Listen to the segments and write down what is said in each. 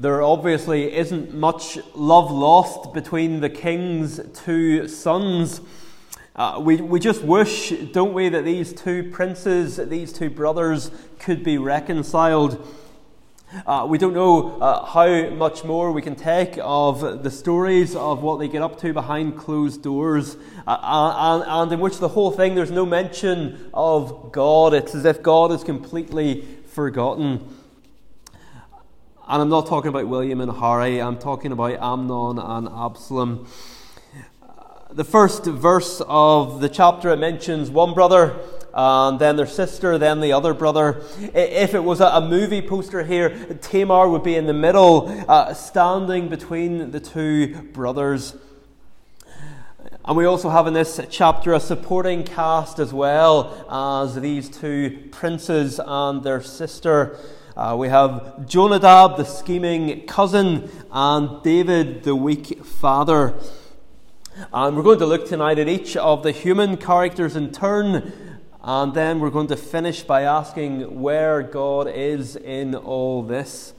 There obviously isn't much love lost between the king's two sons. Uh, we, we just wish, don't we, that these two princes, these two brothers, could be reconciled. Uh, we don't know uh, how much more we can take of the stories of what they get up to behind closed doors, uh, and, and in which the whole thing, there's no mention of God. It's as if God is completely forgotten. And I'm not talking about William and Harry, I'm talking about Amnon and Absalom. The first verse of the chapter it mentions one brother, and then their sister, then the other brother. If it was a movie poster here, Tamar would be in the middle, uh, standing between the two brothers. And we also have in this chapter a supporting cast as well as these two princes and their sister. Uh, we have Jonadab, the scheming cousin, and David, the weak father. And we're going to look tonight at each of the human characters in turn, and then we're going to finish by asking where God is in all this.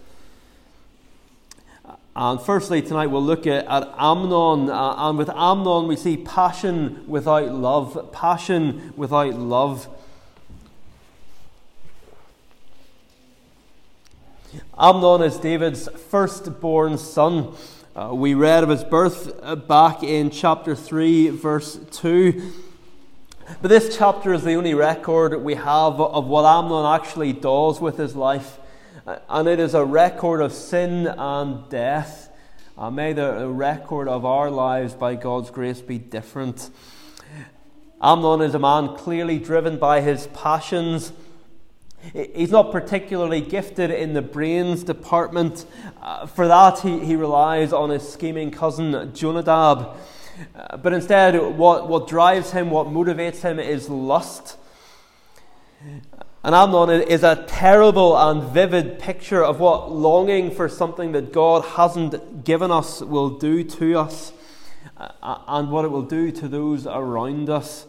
And firstly, tonight we'll look at, at Amnon. Uh, and with Amnon, we see passion without love. Passion without love. Amnon is David's firstborn son. Uh, we read of his birth back in chapter 3, verse 2. But this chapter is the only record we have of what Amnon actually does with his life. Uh, and it is a record of sin and death. Uh, may the record of our lives, by God's grace, be different. Amnon is a man clearly driven by his passions He's not particularly gifted in the brains department. Uh, for that, he, he relies on his scheming cousin Jonadab. Uh, but instead, what, what drives him, what motivates him, is lust. And Amnon is a terrible and vivid picture of what longing for something that God hasn't given us will do to us uh, and what it will do to those around us.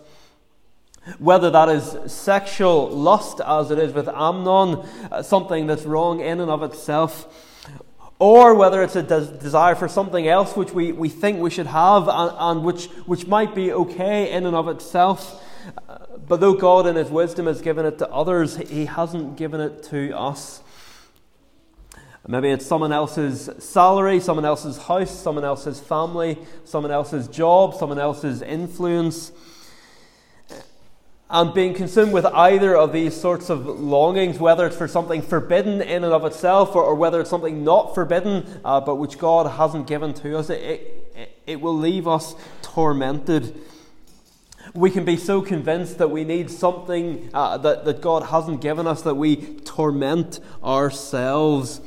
Whether that is sexual lust, as it is with Amnon, uh, something that's wrong in and of itself, or whether it's a des- desire for something else which we, we think we should have and, and which, which might be okay in and of itself. Uh, but though God, in His wisdom, has given it to others, He hasn't given it to us. Maybe it's someone else's salary, someone else's house, someone else's family, someone else's job, someone else's influence. And being consumed with either of these sorts of longings, whether it's for something forbidden in and of itself, or, or whether it's something not forbidden, uh, but which God hasn't given to us, it, it, it will leave us tormented. We can be so convinced that we need something uh, that, that God hasn't given us that we torment ourselves.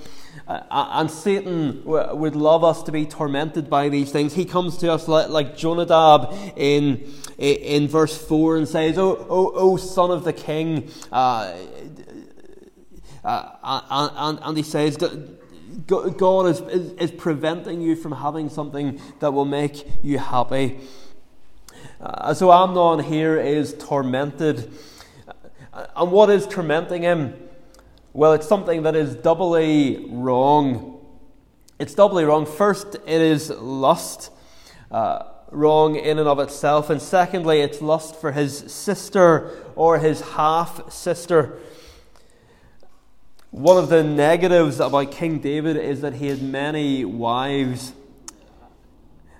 Uh, and Satan would love us to be tormented by these things. He comes to us like, like Jonadab in, in verse 4 and says, Oh, oh, oh son of the king. Uh, uh, and, and he says, God is, is, is, preventing you from having something that will make you happy. Uh, so Amnon here is tormented. Uh, and what is tormenting him? Well, it's something that is doubly wrong. It's doubly wrong. First, it is lust, uh, wrong in and of itself. And secondly, it's lust for his sister or his half sister. One of the negatives about King David is that he had many wives,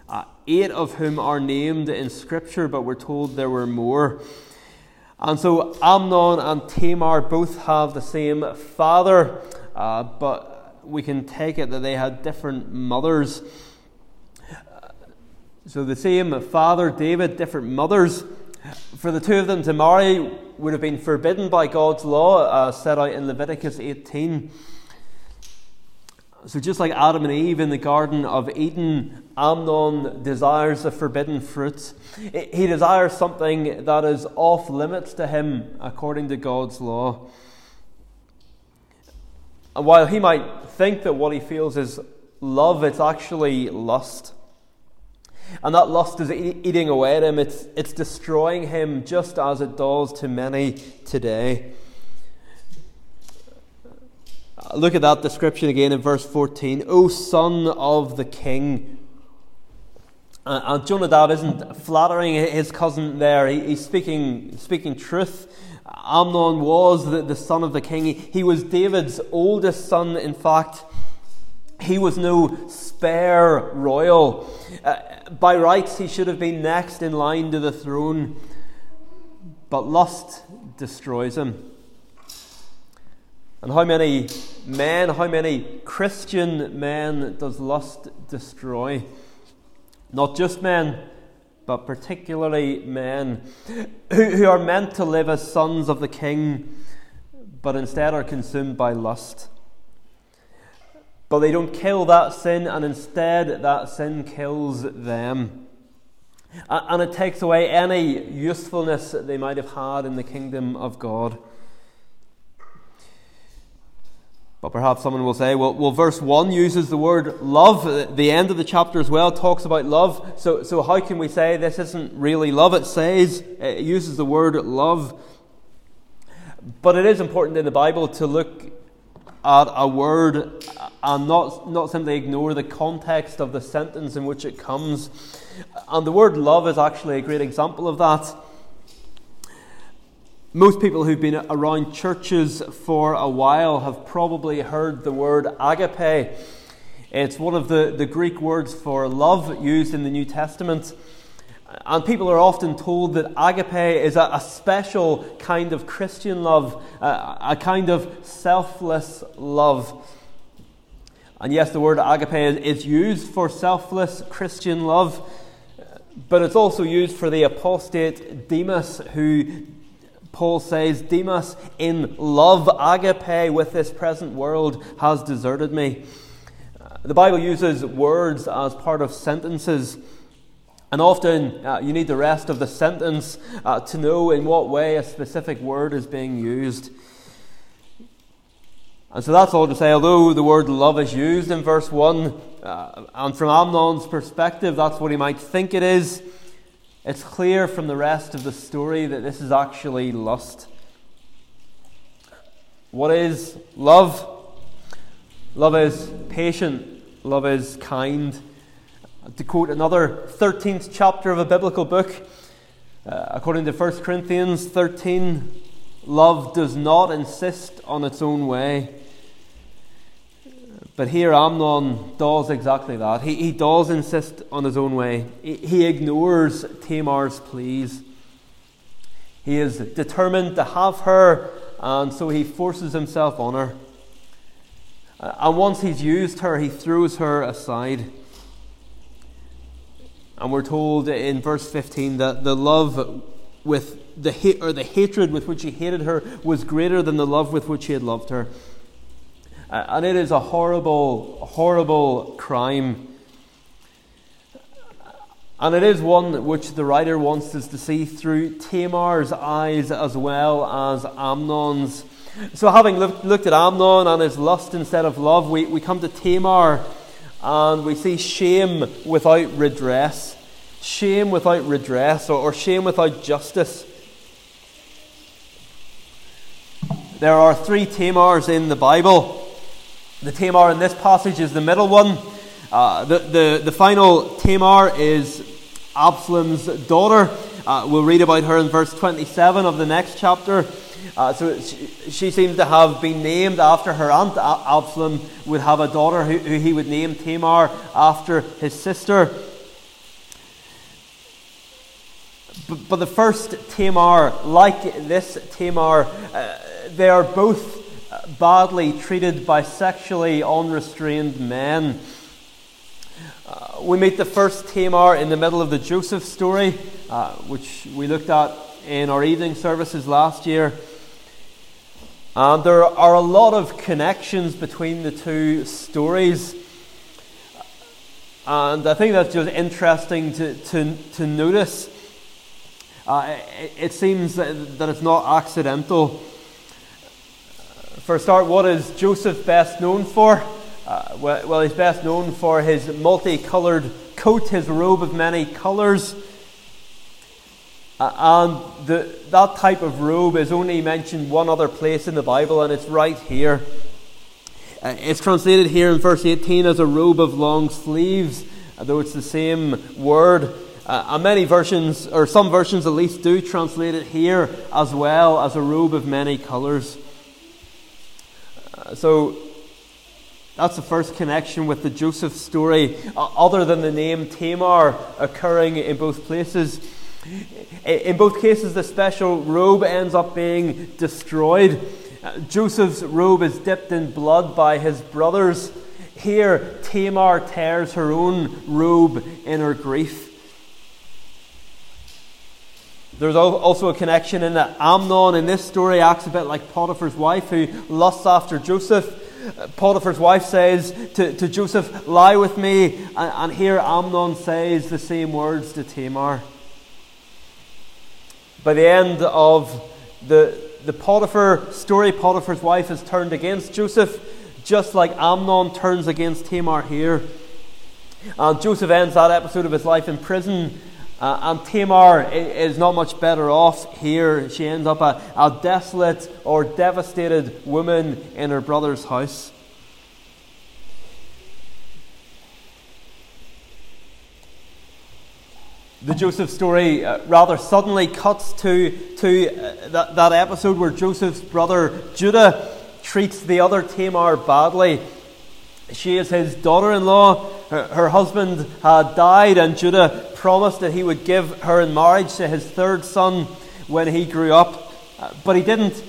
uh, eight of whom are named in Scripture, but we're told there were more. And so Amnon and Tamar both have the same father, uh, but we can take it that they had different mothers. So the same father, David, different mothers. For the two of them to marry would have been forbidden by God's law, uh, set out in Leviticus 18. So, just like Adam and Eve in the Garden of Eden, Amnon desires the forbidden fruit. He desires something that is off limits to him according to God's law. And while he might think that what he feels is love, it's actually lust. And that lust is eating away at him, it's, it's destroying him just as it does to many today. Look at that description again in verse 14. O son of the king. Uh, and Jonadab isn't flattering his cousin there. He, he's speaking, speaking truth. Amnon was the, the son of the king. He, he was David's oldest son, in fact. He was no spare royal. Uh, by rights, he should have been next in line to the throne. But lust destroys him. And how many men, how many Christian men does lust destroy? Not just men, but particularly men who, who are meant to live as sons of the king, but instead are consumed by lust. But they don't kill that sin, and instead that sin kills them. And it takes away any usefulness that they might have had in the kingdom of God. But perhaps someone will say, well, well, verse 1 uses the word love. The end of the chapter as well talks about love. So, so how can we say this isn't really love? It says, it uses the word love. But it is important in the Bible to look at a word and not, not simply ignore the context of the sentence in which it comes. And the word love is actually a great example of that. Most people who've been around churches for a while have probably heard the word agape. It's one of the, the Greek words for love used in the New Testament. And people are often told that agape is a, a special kind of Christian love, a, a kind of selfless love. And yes, the word agape is used for selfless Christian love, but it's also used for the apostate Demas who Paul says, Demas, in love, agape, with this present world, has deserted me. Uh, the Bible uses words as part of sentences. And often uh, you need the rest of the sentence uh, to know in what way a specific word is being used. And so that's all to say, although the word love is used in verse 1, uh, and from Amnon's perspective, that's what he might think it is. It's clear from the rest of the story that this is actually lust. What is love? Love is patient, love is kind. To quote another 13th chapter of a biblical book, uh, according to 1 Corinthians 13, love does not insist on its own way. But here Amnon does exactly that. He, he does insist on his own way. He, he ignores Tamar's pleas. He is determined to have her, and so he forces himself on her. Uh, and once he's used her, he throws her aside. And we're told in verse 15 that the love with the or the hatred with which he hated her was greater than the love with which he had loved her. Uh, and it is a horrible, horrible crime. And it is one which the writer wants us to see through Tamar's eyes as well as Amnon's. So, having looked, looked at Amnon and his lust instead of love, we, we come to Tamar and we see shame without redress. Shame without redress or, or shame without justice. There are three Tamars in the Bible. The Tamar in this passage is the middle one. Uh, the, the, the final Tamar is Absalom's daughter. Uh, we'll read about her in verse 27 of the next chapter. Uh, so she, she, seems to have been named after her aunt. Absalom would have a daughter who, who he would name Tamar after his sister. But, but the first Tamar, like this Tamar, uh, they are both badly treated by sexually unrestrained men. Uh, we meet the first Tamar in the middle of the Joseph story, uh, which we looked at in our evening services last year. And there are a lot of connections between the two stories. And I think that's just interesting to, to, to notice. Uh, it, it, seems that, that it's not accidental. For a start, what is Joseph best known for? Uh, well, he's best known for his multicolored coat, his robe of many colors. Uh, and the, that type of robe is only mentioned one other place in the Bible, and it's right here. Uh, it's translated here in verse 18 as a robe of long sleeves, though it's the same word. Uh, and many versions, or some versions at least, do translate it here as well as a robe of many colours. Uh, so that's the first connection with the Joseph story, uh, other than the name Tamar occurring in both places. In both cases, the special robe ends up being destroyed. Uh, Joseph's robe is dipped in blood by his brothers. Here, Tamar tears her own robe in her grief. There's also a connection in that Amnon in this story acts a bit like Potiphar's wife who lusts after Joseph. Uh, Potiphar's wife says to, to Joseph, Lie with me. And, and here Amnon says the same words to Tamar. By the end of the, the Potiphar story, Potiphar's wife is turned against Joseph, just like Amnon turns against Tamar here. And Joseph ends that episode of his life in prison uh, and Tamar is not much better off here. She ends up a, a desolate or devastated woman in her brother's house. The Joseph story uh, rather suddenly cuts to, to uh, that, that episode where Joseph's brother Judah treats the other Tamar badly. She is his daughter in law. Her, her, husband had died, and Judah promised that he would give her in marriage to his third son when he grew up, uh, but he didn't.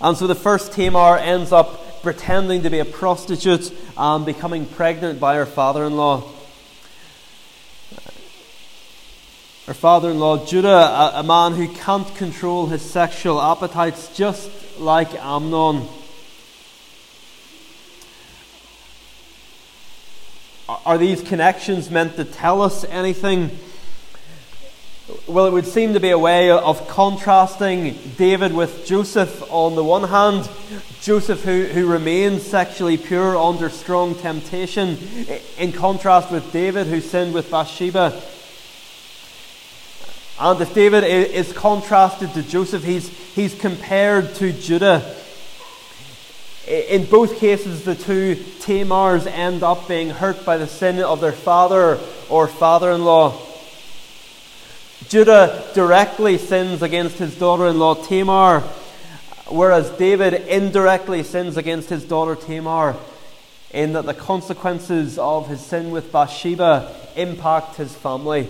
And so the first Tamar ends up pretending to be a prostitute and becoming pregnant by her father in law. Her father in law, Judah, a, a man who can't control his sexual appetites, just like Amnon. Are these connections meant to tell us anything? Well, it would seem to be a way of contrasting David with Joseph on the one hand, Joseph who, who remains sexually pure under strong temptation, in contrast with David who sinned with Bathsheba. And if David is contrasted to Joseph, he's, he's compared to Judah in both cases, the two Tamars end up being hurt by the sin of their father or father in law. Judah directly sins against his daughter in law Tamar, whereas David indirectly sins against his daughter Tamar, in that the consequences of his sin with Bathsheba impact his family.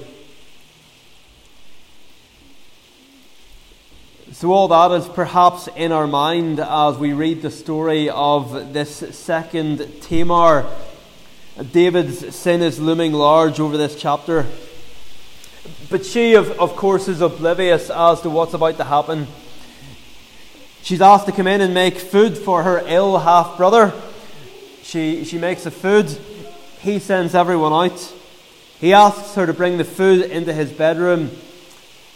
So, all that is perhaps in our mind as we read the story of this second Tamar. David's sin is looming large over this chapter. But she, of, of course, is oblivious as to what's about to happen. She's asked to come in and make food for her ill half brother. She, she makes the food. He sends everyone out. He asks her to bring the food into his bedroom.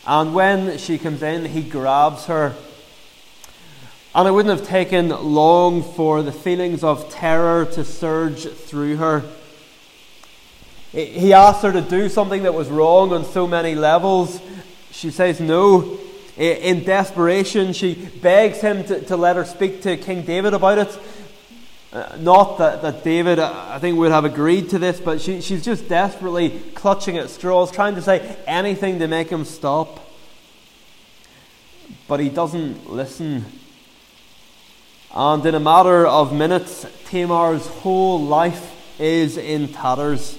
And when she comes in, he grabs her. And it wouldn't have taken long for the feelings of terror to surge through her. He asks her to do something that was wrong on so many levels. She says no. In desperation, she begs him to, to let her speak to King David about it. Uh, not that, that David, uh, I think, would have agreed to this, but she, she's just desperately clutching at straws, trying to say anything to make him stop. But he doesn't listen. And in a matter of minutes, Tamar's whole life is in tatters.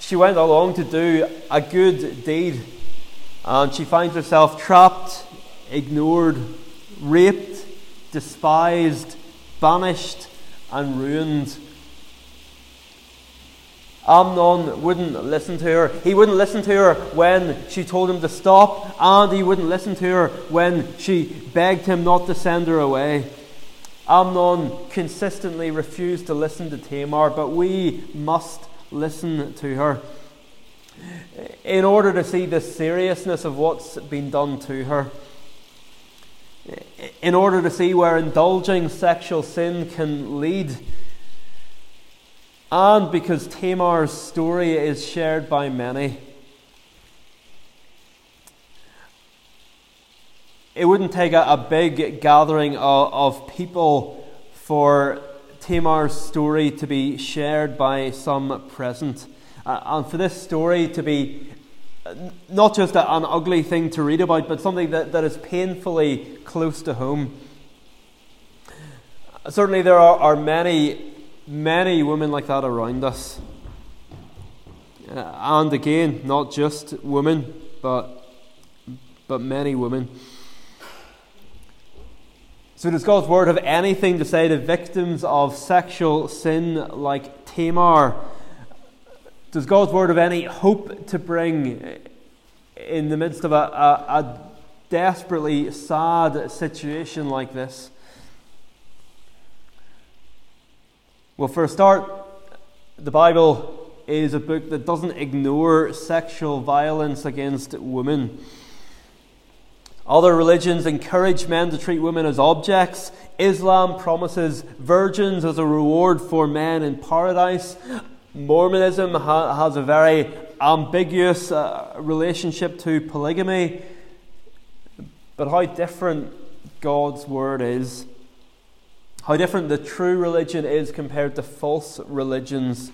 She went along to do a good deed, and she finds herself trapped, ignored, raped despised, banished, and ruined. Amnon wouldn't listen to her. He wouldn't listen to her when she told him to stop, and he wouldn't listen to her when she begged him not to send her away. Amnon consistently refused to listen to Tamar, but we must listen to her in order to see the seriousness of what's been done to her in order to see where indulging sexual sin can lead. And because Tamar's story is shared by many. it wouldn't take a, a big gathering of, of people for Tamar's story to be shared by some present. Uh, and for this story to be not just a, an ugly thing to read about, but something that, that is painfully close to home. Certainly, there are, are many, many women like that around us. Uh, and again, not just women, but, but many women. So, does God's word have anything to say to victims of sexual sin like Tamar? Does God's word have any hope to bring in the midst of a, a, a desperately sad situation like this? Well, for a start, the Bible is a book that doesn't ignore sexual violence against women. Other religions encourage men to treat women as objects. Islam promises virgins as a reward for men in paradise. Mormonism ha- has a very ambiguous uh, relationship to polygamy. But how different God's word is. How different the true religion is compared to false religions.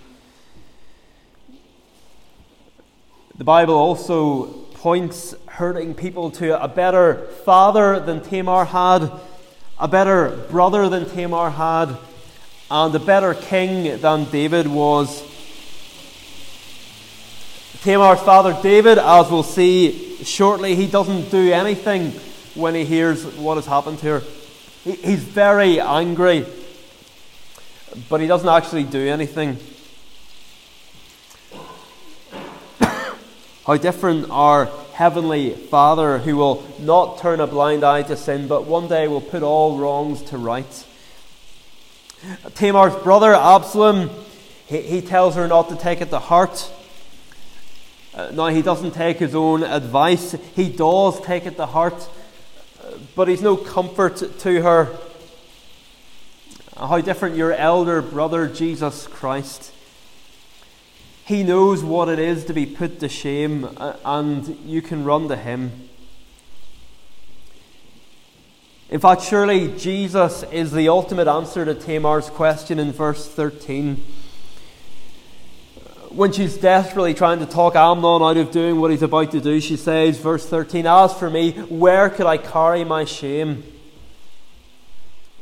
The Bible also points hurting people to a better father than Tamar had, a better brother than Tamar had, and a better king than David was. Tamar's father David, as we'll see shortly, he doesn't do anything when he hears what has happened here. her. he's very angry, but he doesn't actually do anything. How different our Heavenly Father, who will not turn a blind eye to sin, but one day will put all wrongs to rights. Tamar's brother, Absalom, he, he tells her not to take it to heart. Uh, now, he doesn't take his own advice, he does take it to heart, uh, but he's no comfort to her. How different your elder brother, Jesus Christ. He knows what it is to be put to shame, uh, and you can run to Him. In fact, surely Jesus is the ultimate answer to Tamar's question in verse 13. When she's desperately trying to talk Amnon out of doing what he's about to do, she says, verse 13, As for me, where could I carry my shame?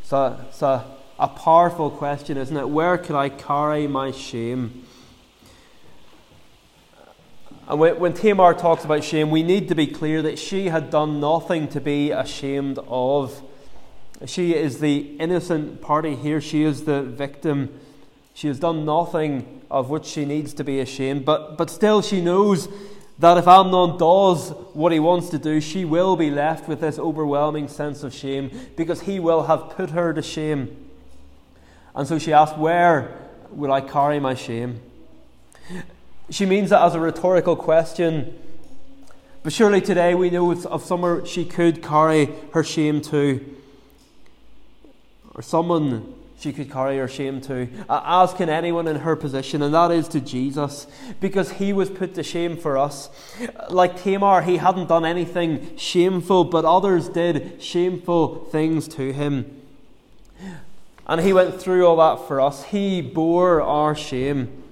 It's a, it's a, a powerful question, isn't it? Where could I carry my shame? And when, when Tamar talks about shame, we need to be clear that she had done nothing to be ashamed of. She is the innocent party here, she is the victim. She has done nothing of which she needs to be ashamed, but, but still she knows that if Amnon does what he wants to do, she will be left with this overwhelming sense of shame because he will have put her to shame. And so she asks, Where will I carry my shame? She means that as a rhetorical question. But surely today we know of somewhere she could carry her shame to, or someone she could carry her shame to, as can anyone in her position, and that is to Jesus, because he was put to shame for us. Like Tamar, he hadn't done anything shameful, but others did shameful things to him. And he went through all that for us. He bore our shame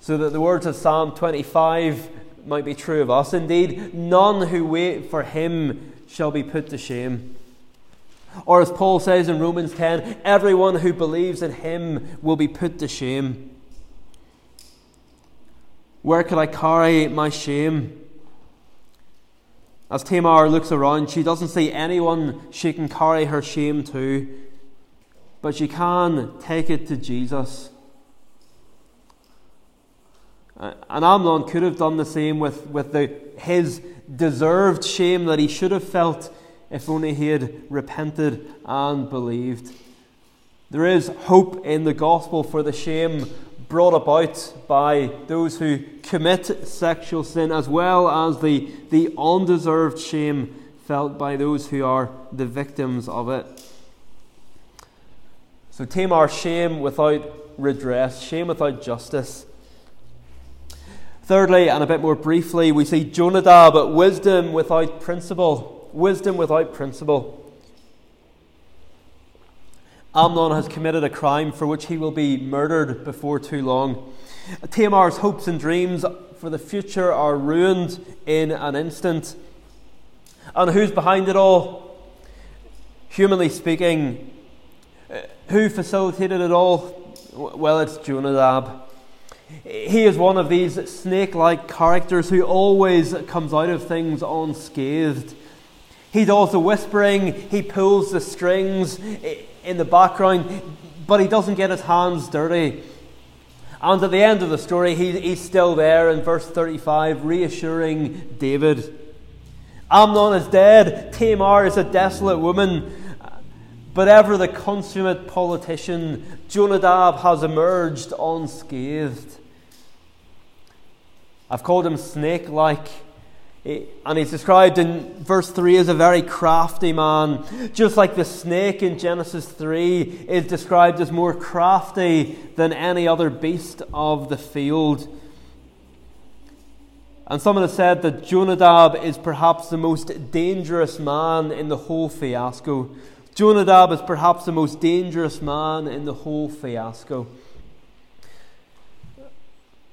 so that the words of Psalm 25 might be true of us. Indeed, none who wait for him shall be put to shame. Or as Paul says in Romans 10, everyone who believes in him will be put to shame. Where could I carry my shame? As Tamar looks around, she doesn't see anyone she can carry her shame to, but she can take it to Jesus. And Amnon could have done the same with, with the, his deserved shame that he should have felt if only he had repented and believed. There is hope in the gospel for the shame brought about by those who commit sexual sin, as well as the, the undeserved shame felt by those who are the victims of it. So, Tamar, shame without redress, shame without justice. Thirdly, and a bit more briefly, we see Jonadab, wisdom without principle. Wisdom without principle. Amnon has committed a crime for which he will be murdered before too long. Tamar's hopes and dreams for the future are ruined in an instant. And who's behind it all? Humanly speaking, uh, who facilitated it all? Well, it's Jonadab. He is one of these snake like characters who always comes out of things unscathed. He does the whispering, he pulls the strings in the background, but he doesn't get his hands dirty. And at the end of the story, he, he's still there in verse 35, reassuring David. Amnon is dead, Tamar is a desolate woman. But ever the consummate politician, Jonadab has emerged unscathed. I've called him snake like, and he's described in verse 3 as a very crafty man. Just like the snake in Genesis 3 is described as more crafty than any other beast of the field. And someone has said that Jonadab is perhaps the most dangerous man in the whole fiasco. Jonadab is perhaps the most dangerous man in the whole fiasco.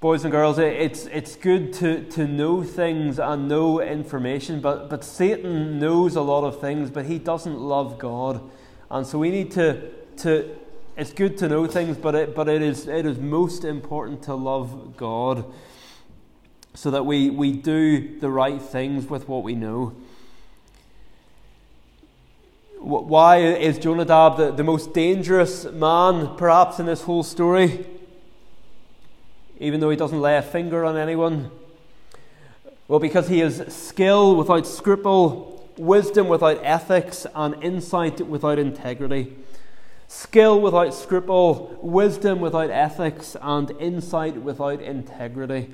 Boys and girls, it's, it's good to, to know things and know information, but, but Satan knows a lot of things, but he doesn't love God. And so we need to, to it's good to know things, but it, but it, is, it is most important to love God so that we, we do the right things with what we know. Why is Jonadab the, the most dangerous man, perhaps, in this whole story? Even though he doesn't lay a finger on anyone? Well, because he has skill without scruple, wisdom without ethics, and insight without integrity. Skill without scruple, wisdom without ethics, and insight without integrity.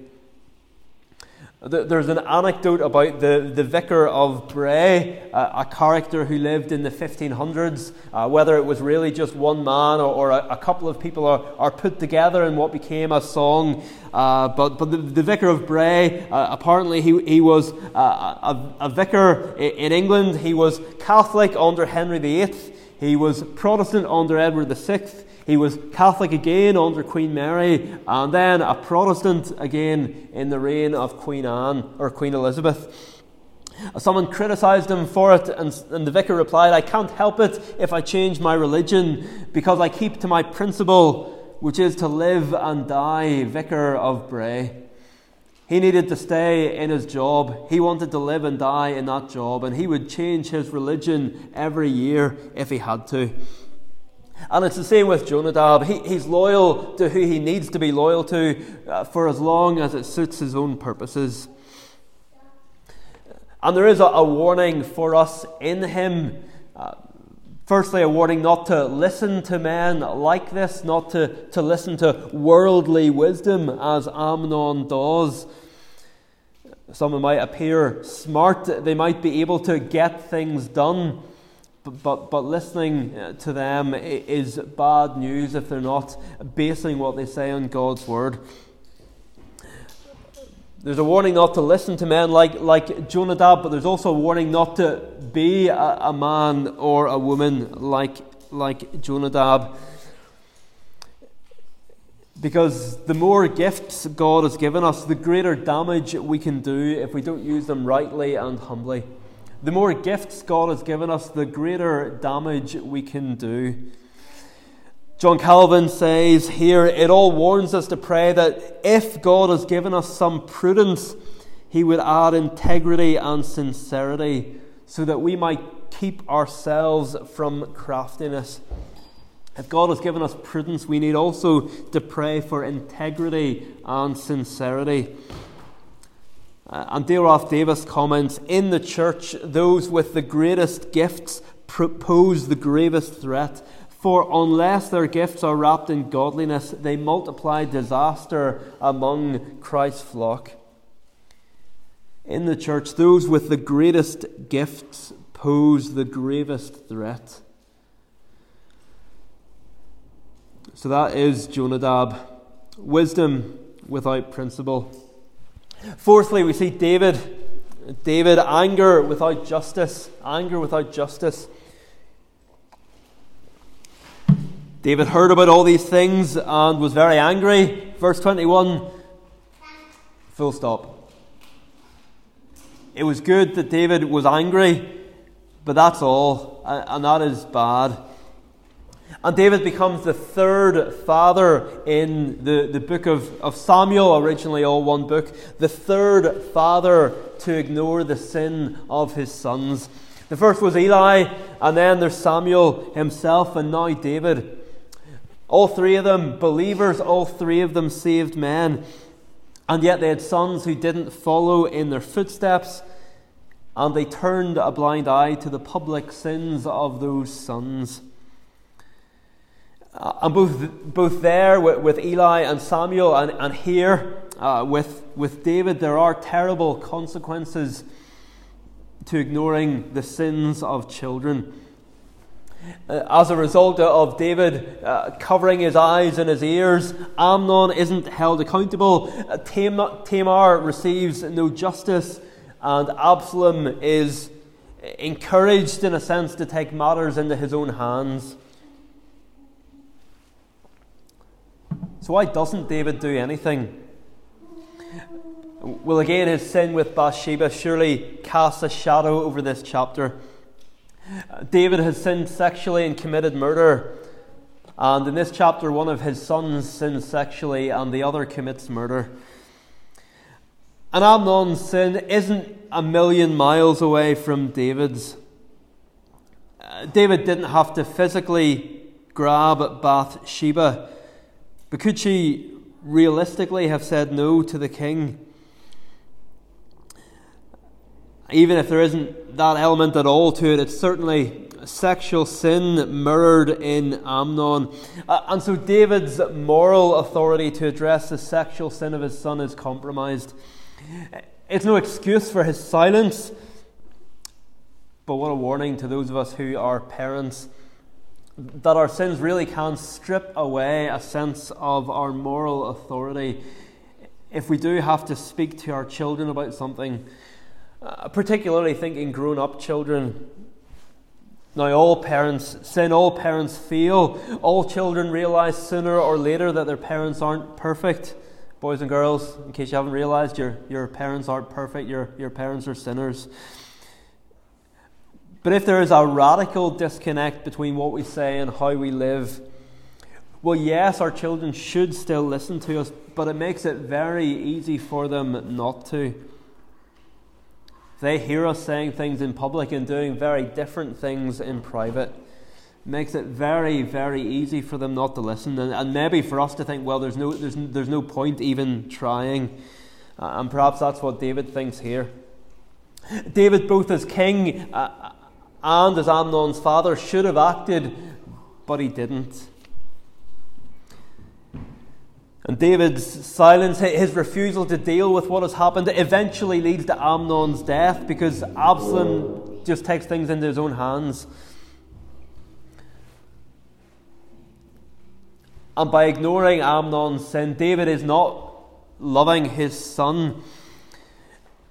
There's an anecdote about the, the vicar of Bray, a, a character who lived in the 1500s. Uh, whether it was really just one man or, or a, a, couple of people are, are put together in what became a song. Uh, but but the, the, vicar of Bray, uh, apparently, he, he was uh, a, a, vicar in England. He was Catholic under Henry VIII, he was Protestant under Edward VI. He was Catholic again under Queen Mary, and then a Protestant again in the reign of Queen Anne or Queen Elizabeth. Someone criticized him for it, and, and the vicar replied, I can't help it if I change my religion, because I keep to my principle, which is to live and die, vicar of Bray. He needed to stay in his job. He wanted to live and die in that job, and he would change his religion every year if he had to. And it's the same with Jonadab. He, he's loyal to who he needs to be loyal to uh, for as long as it suits his own purposes. And there is a, a warning for us in him. Uh, firstly, a warning not to listen to men like this, not to, to listen to worldly wisdom as Amnon does. Someone might appear smart, they might be able to get things done. But, but, but listening uh, to them is bad news if they're not basing what they say on God's word. There's a warning not to listen to men like, like Jonadab, but there's also a warning not to be a, a man or a woman like, like Jonadab. Because the more gifts God has given us, the greater damage we can do if we don't use them rightly and humbly. The more gifts God has given us, the greater damage we can do. John Calvin says here, it all warns us to pray that if God has given us some prudence, he would add integrity and sincerity so that we might keep ourselves from craftiness. If God has given us prudence, we need also to pray for integrity and sincerity. Uh, and Dale Davis comments In the church, those with the greatest gifts pose the gravest threat. For unless their gifts are wrapped in godliness, they multiply disaster among Christ's flock. In the church, those with the greatest gifts pose the gravest threat. So that is Jonadab. Wisdom without principle. Fourthly, we see David. David, anger without justice. Anger without justice. David heard about all these things and was very angry. Verse 21, full stop. It was good that David was angry, but that's all, and that is bad. And David becomes the third father in the, the book of, of Samuel, originally all one book, the third father to ignore the sin of his sons. The first was Eli, and then there's Samuel himself, and now David. All three of them believers, all three of them saved men. And yet they had sons who didn't follow in their footsteps, and they turned a blind eye to the public sins of those sons. Uh, and both, both there with, with Eli and Samuel, and, and here uh, with, with David, there are terrible consequences to ignoring the sins of children. Uh, as a result of David uh, covering his eyes and his ears, Amnon isn't held accountable. Uh, Tamar receives no justice, and Absalom is encouraged, in a sense, to take matters into his own hands. So, why doesn't David do anything? Well, again, his sin with Bathsheba surely casts a shadow over this chapter. David has sinned sexually and committed murder. And in this chapter, one of his sons sins sexually and the other commits murder. And Amnon's sin isn't a million miles away from David's. Uh, David didn't have to physically grab Bathsheba, but could she realistically have said no to the king? even if there isn't that element at all to it, it's certainly sexual sin mirrored in Amnon. Uh, and so David's moral authority to address the sexual sin of his son is compromised. It's no excuse for his silence, but what a warning to those of us who are parents that our sins really can strip away a sense of our moral authority. If we do have to speak to our children about something, uh, particularly thinking grown up children. Now, all parents sin, all parents feel, all children realize sooner or later that their parents aren't perfect. Boys and girls, in case you haven't realized, your, your parents aren't perfect, your, your parents are sinners. But if there is a radical disconnect between what we say and how we live, well, yes, our children should still listen to us, but it makes it very easy for them not to. They hear us saying things in public and doing very different things in private. It makes it very, very easy for them not to listen, and, and maybe for us to think, well, there's no, there's, there's no point even trying. Uh, and perhaps that's what David thinks here. David, both as king uh, and as Amnon's father, should have acted, but he didn't. And David's silence, his refusal to deal with what has happened, eventually leads to Amnon's death because Absalom just takes things into his own hands. And by ignoring Amnon's sin, David is not loving his son.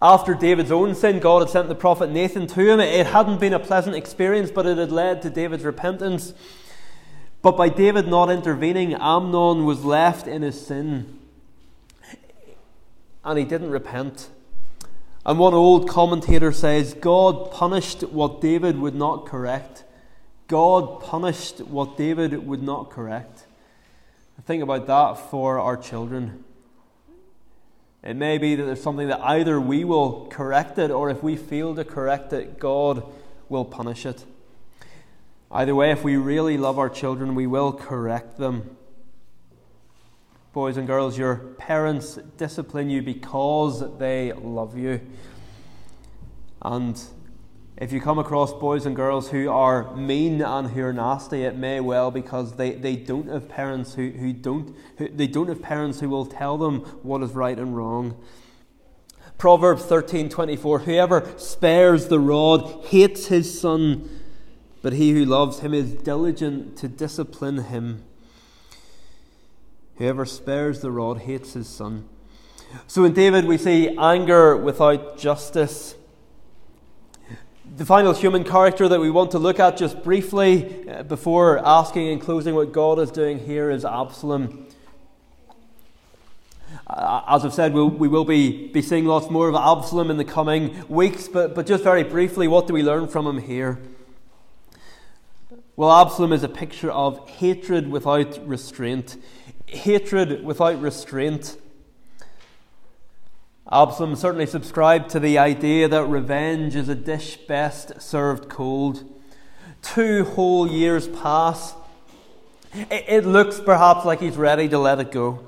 After David's own sin, God had sent the prophet Nathan to him. It hadn't been a pleasant experience, but it had led to David's repentance. But by David not intervening, Amnon was left in his sin. And he didn't repent. And one old commentator says God punished what David would not correct. God punished what David would not correct. Think about that for our children. It may be that there's something that either we will correct it, or if we fail to correct it, God will punish it. Either way, if we really love our children, we will correct them. Boys and girls, your parents discipline you because they love you. And if you come across boys and girls who are mean and who are nasty, it may well because they, they don't have parents who, who don't who, they don't have parents who will tell them what is right and wrong. Proverbs thirteen twenty four Whoever spares the rod hates his son but he who loves him is diligent to discipline him. Whoever spares the rod hates his son. So in David, we see anger without justice. The final human character that we want to look at just briefly uh, before asking and closing what God is doing here is Absalom. Uh, as I've said, we'll, we will be, be seeing lots more of Absalom in the coming weeks, but, but just very briefly, what do we learn from him here? Well, Absalom is a picture of hatred without restraint. Hatred without restraint. Absalom certainly subscribed to the idea that revenge is a dish best served cold. Two whole years pass. It, looks perhaps like he's ready to let it go.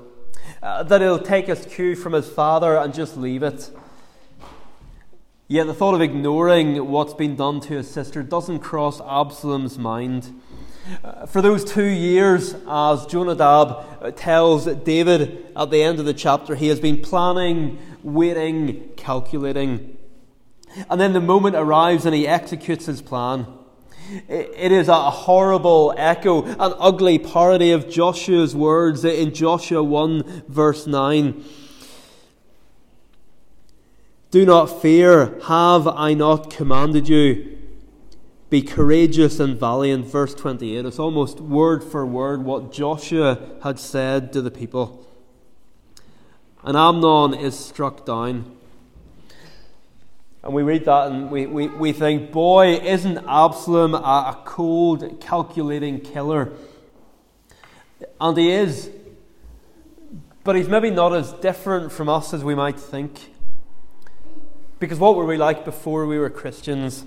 Uh, that he'll take his cue from his father and just leave it. Yet the thought of ignoring what's been done to his sister doesn't cross Absalom's mind. Uh, for those two years, as Jonadab tells David at the end of the chapter, he has been planning, waiting, calculating. And then the moment arrives and he executes his plan. It is a horrible echo, an ugly parody of Joshua's words in Joshua 1, verse 9. Do not fear, have I not commanded you? Be courageous and valiant. Verse 28. It's almost word for word what Joshua had said to the people. And Amnon is struck down. And we read that and we, we, we think, boy, isn't Absalom a, a cold, calculating killer? And he is. But he's maybe not as different from us as we might think. Because what were we like before we were Christians?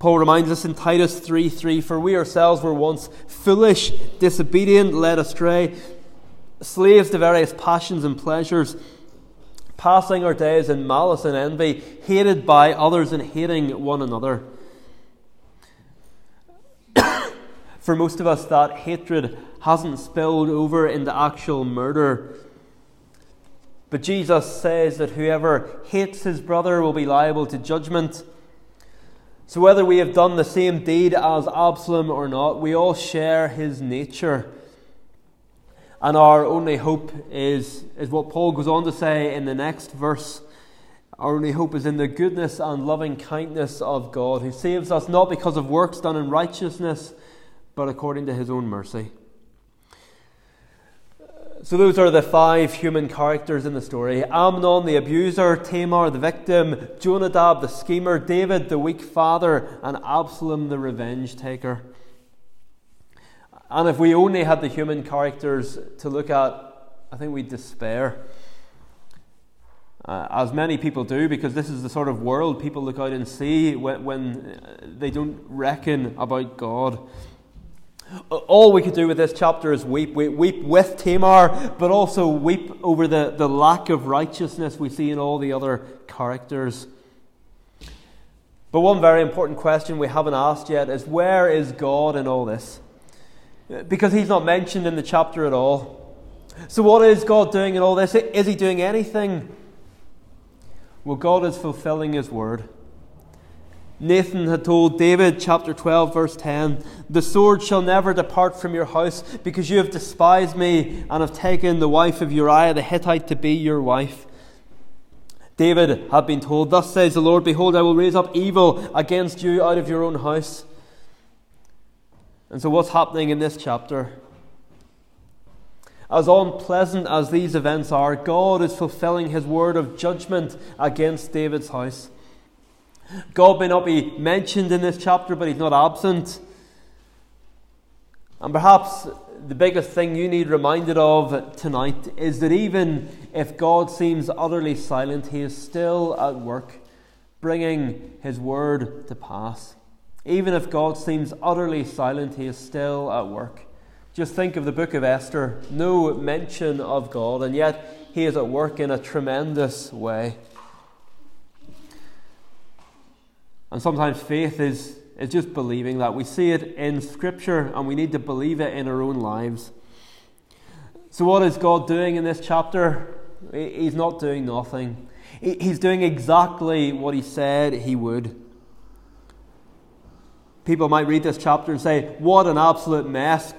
Paul reminds us in Titus 3 3 For we ourselves were once foolish, disobedient, led astray, slaves to various passions and pleasures, passing our days in malice and envy, hated by others and hating one another. For most of us, that hatred hasn't spilled over into actual murder but Jesus says that whoever hates his brother will be liable to judgment. So, whether we have done the same deed as Absalom or not, we all share his nature. And our only hope is, is what Paul goes on to say in the next verse. Our only hope is in the goodness and loving kindness of God, who saves us not because of works done in righteousness, but according to his own mercy. So, those are the five human characters in the story Amnon, the abuser, Tamar, the victim, Jonadab, the schemer, David, the weak father, and Absalom, the revenge taker. And if we only had the human characters to look at, I think we'd despair. Uh, as many people do, because this is the sort of world people look out and see when, when they don't reckon about God. All we could do with this chapter is weep. We weep with Tamar, but also weep over the, the lack of righteousness we see in all the other characters. But one very important question we haven't asked yet is where is God in all this? Because he's not mentioned in the chapter at all. So, what is God doing in all this? Is he doing anything? Well, God is fulfilling his word. Nathan had told David, chapter 12, verse 10, The sword shall never depart from your house, because you have despised me and have taken the wife of Uriah the Hittite to be your wife. David had been told, Thus says the Lord, Behold, I will raise up evil against you out of your own house. And so, what's happening in this chapter? As unpleasant as these events are, God is fulfilling his word of judgment against David's house. God may not be mentioned in this chapter, but he's not absent. And perhaps the biggest thing you need reminded of tonight is that even if God seems utterly silent, he is still at work, bringing his word to pass. Even if God seems utterly silent, he is still at work. Just think of the book of Esther no mention of God, and yet he is at work in a tremendous way. And sometimes faith is, is just believing that. We see it in Scripture and we need to believe it in our own lives. So, what is God doing in this chapter? He's not doing nothing. He's doing exactly what He said He would. People might read this chapter and say, What an absolute mess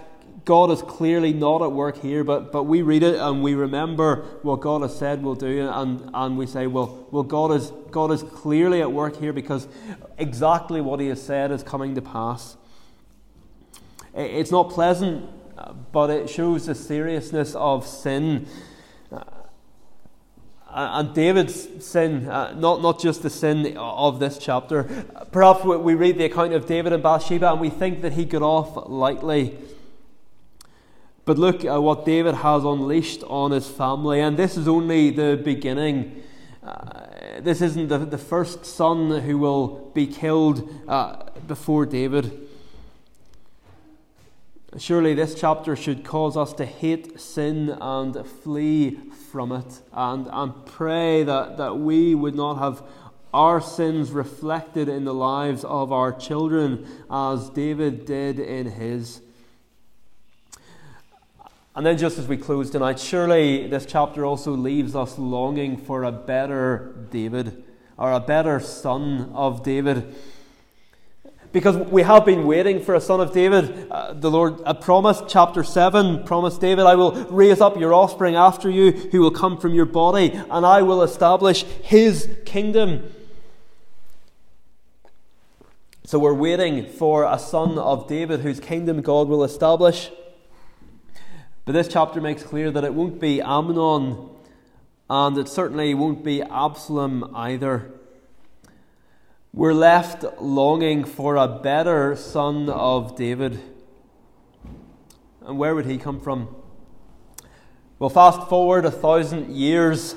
God is clearly not at work here, but, but we read it and we remember what God has said we'll do, and, and we say, well, well God, is, God is clearly at work here because exactly what He has said is coming to pass. It's not pleasant, but it shows the seriousness of sin. And David's sin, uh, not, not just the sin of this chapter. Perhaps we read the account of David and Bathsheba and we think that he got off lightly. But look at what David has unleashed on his family, and this is only the beginning. Uh, this isn't the, the first son who will be killed uh, before David. Surely this chapter should cause us to hate sin and flee from it and, and pray that, that we would not have our sins reflected in the lives of our children as David did in his. And then, just as we close tonight, surely this chapter also leaves us longing for a better David or a better son of David. Because we have been waiting for a son of David. Uh, the Lord uh, promised, chapter 7, promised David, I will raise up your offspring after you who will come from your body, and I will establish his kingdom. So we're waiting for a son of David whose kingdom God will establish. But this chapter makes clear that it won't be Amnon and it certainly won't be Absalom either. We're left longing for a better son of David. And where would he come from? Well, fast forward a thousand years.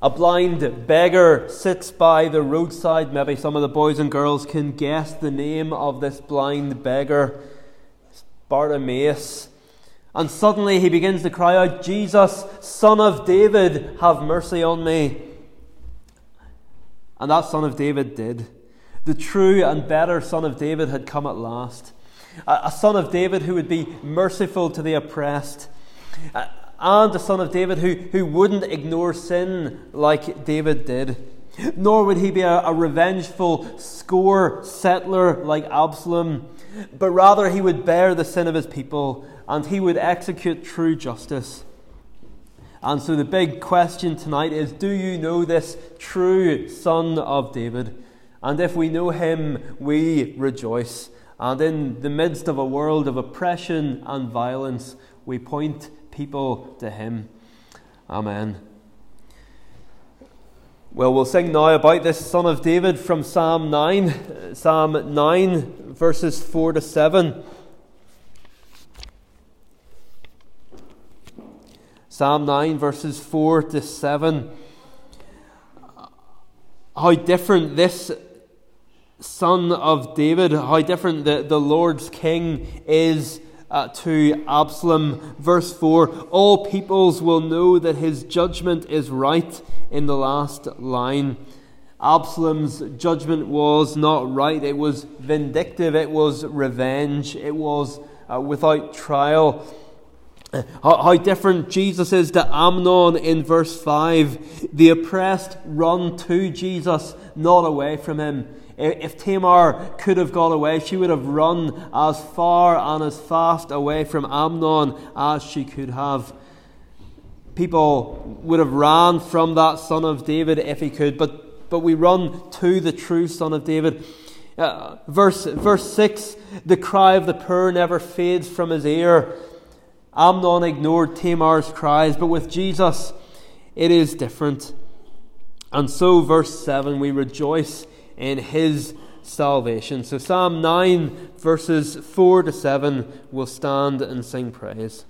A blind beggar sits by the roadside. Maybe some of the boys and girls can guess the name of this blind beggar. Bartimaeus. And suddenly he begins to cry out, Jesus, Son of David, have mercy on me. And that Son of David did. The true and better Son of David had come at last. A, Son of David who would be merciful to the oppressed. and a Son of David who, who wouldn't ignore sin like David did. Nor would he be a, a revengeful score settler like Absalom, but rather he would bear the sin of his people and he would execute true justice. And so the big question tonight is do you know this true Son of David? And if we know him, we rejoice. And in the midst of a world of oppression and violence, we point people to him. Amen. Well, we'll sing now about this Son of David from Psalm 9, Psalm 9, verses 4 to 7. Psalm 9, verses 4 to 7. How different this son of David, how different the, the Lord's king is uh, to Absalom. Verse 4 All peoples will know that his judgment is right in the last line. Absalom's judgment was not right, it was vindictive, it was revenge, it was uh, without trial. How, different Jesus is to Amnon in verse 5. The oppressed run to Jesus, not away from him. If Tamar could have gone away, she would have run as far and as fast away from Amnon as she could have. People would have ran from that son of David if he could, but, but we run to the true son of David. Uh, verse, verse 6 the cry of the poor never fades from his ear. Amnon ignored Tamar's cries, but with Jesus, it is different. And so, verse 7, we rejoice in his salvation. So, Psalm 9, verses 4 to 7, will stand and sing praise.